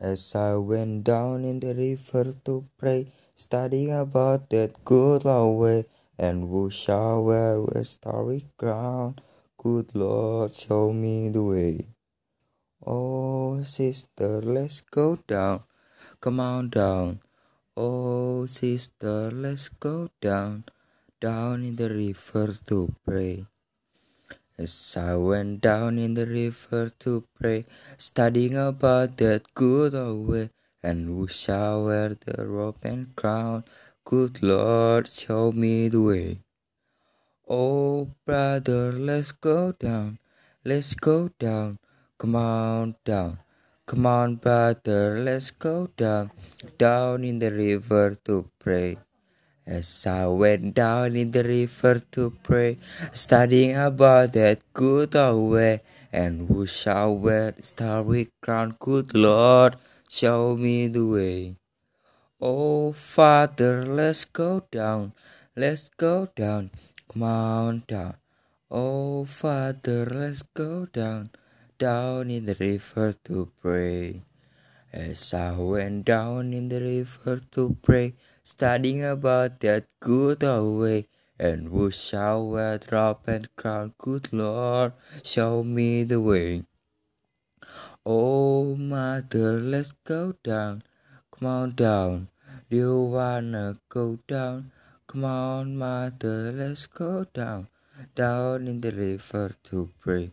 As I went down in the river to pray, studying about that good old way, and who shall wear a starry crown? Good Lord, show me the way. Oh, sister, let's go down. Come on down. Oh, sister, let's go down, down in the river to pray. As I went down in the river to pray, studying about that good old way, and who shall wear the robe and crown? Good Lord, show me the way. Oh, brother, let's go down, let's go down, come on down. Come on, brother, let's go down, down in the river to pray. As I went down in the river to pray, studying about that good old way, and who shall wear starry crown? Good Lord, show me the way. Oh, Father, let's go down, let's go down, come on down. Oh, Father, let's go down, down in the river to pray. As I went down in the river to pray, studying about that good old way, and who shall wear drop and crown? Good Lord, show me the way. Oh, mother, let's go down, come on down. Do you wanna go down? Come on, mother, let's go down, down in the river to pray.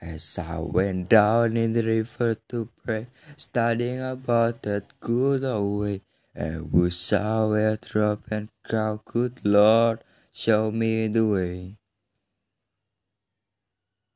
As I went down in the river to pray, studying about that good old way, and who shall wear drop and crown? Good Lord, show me the way.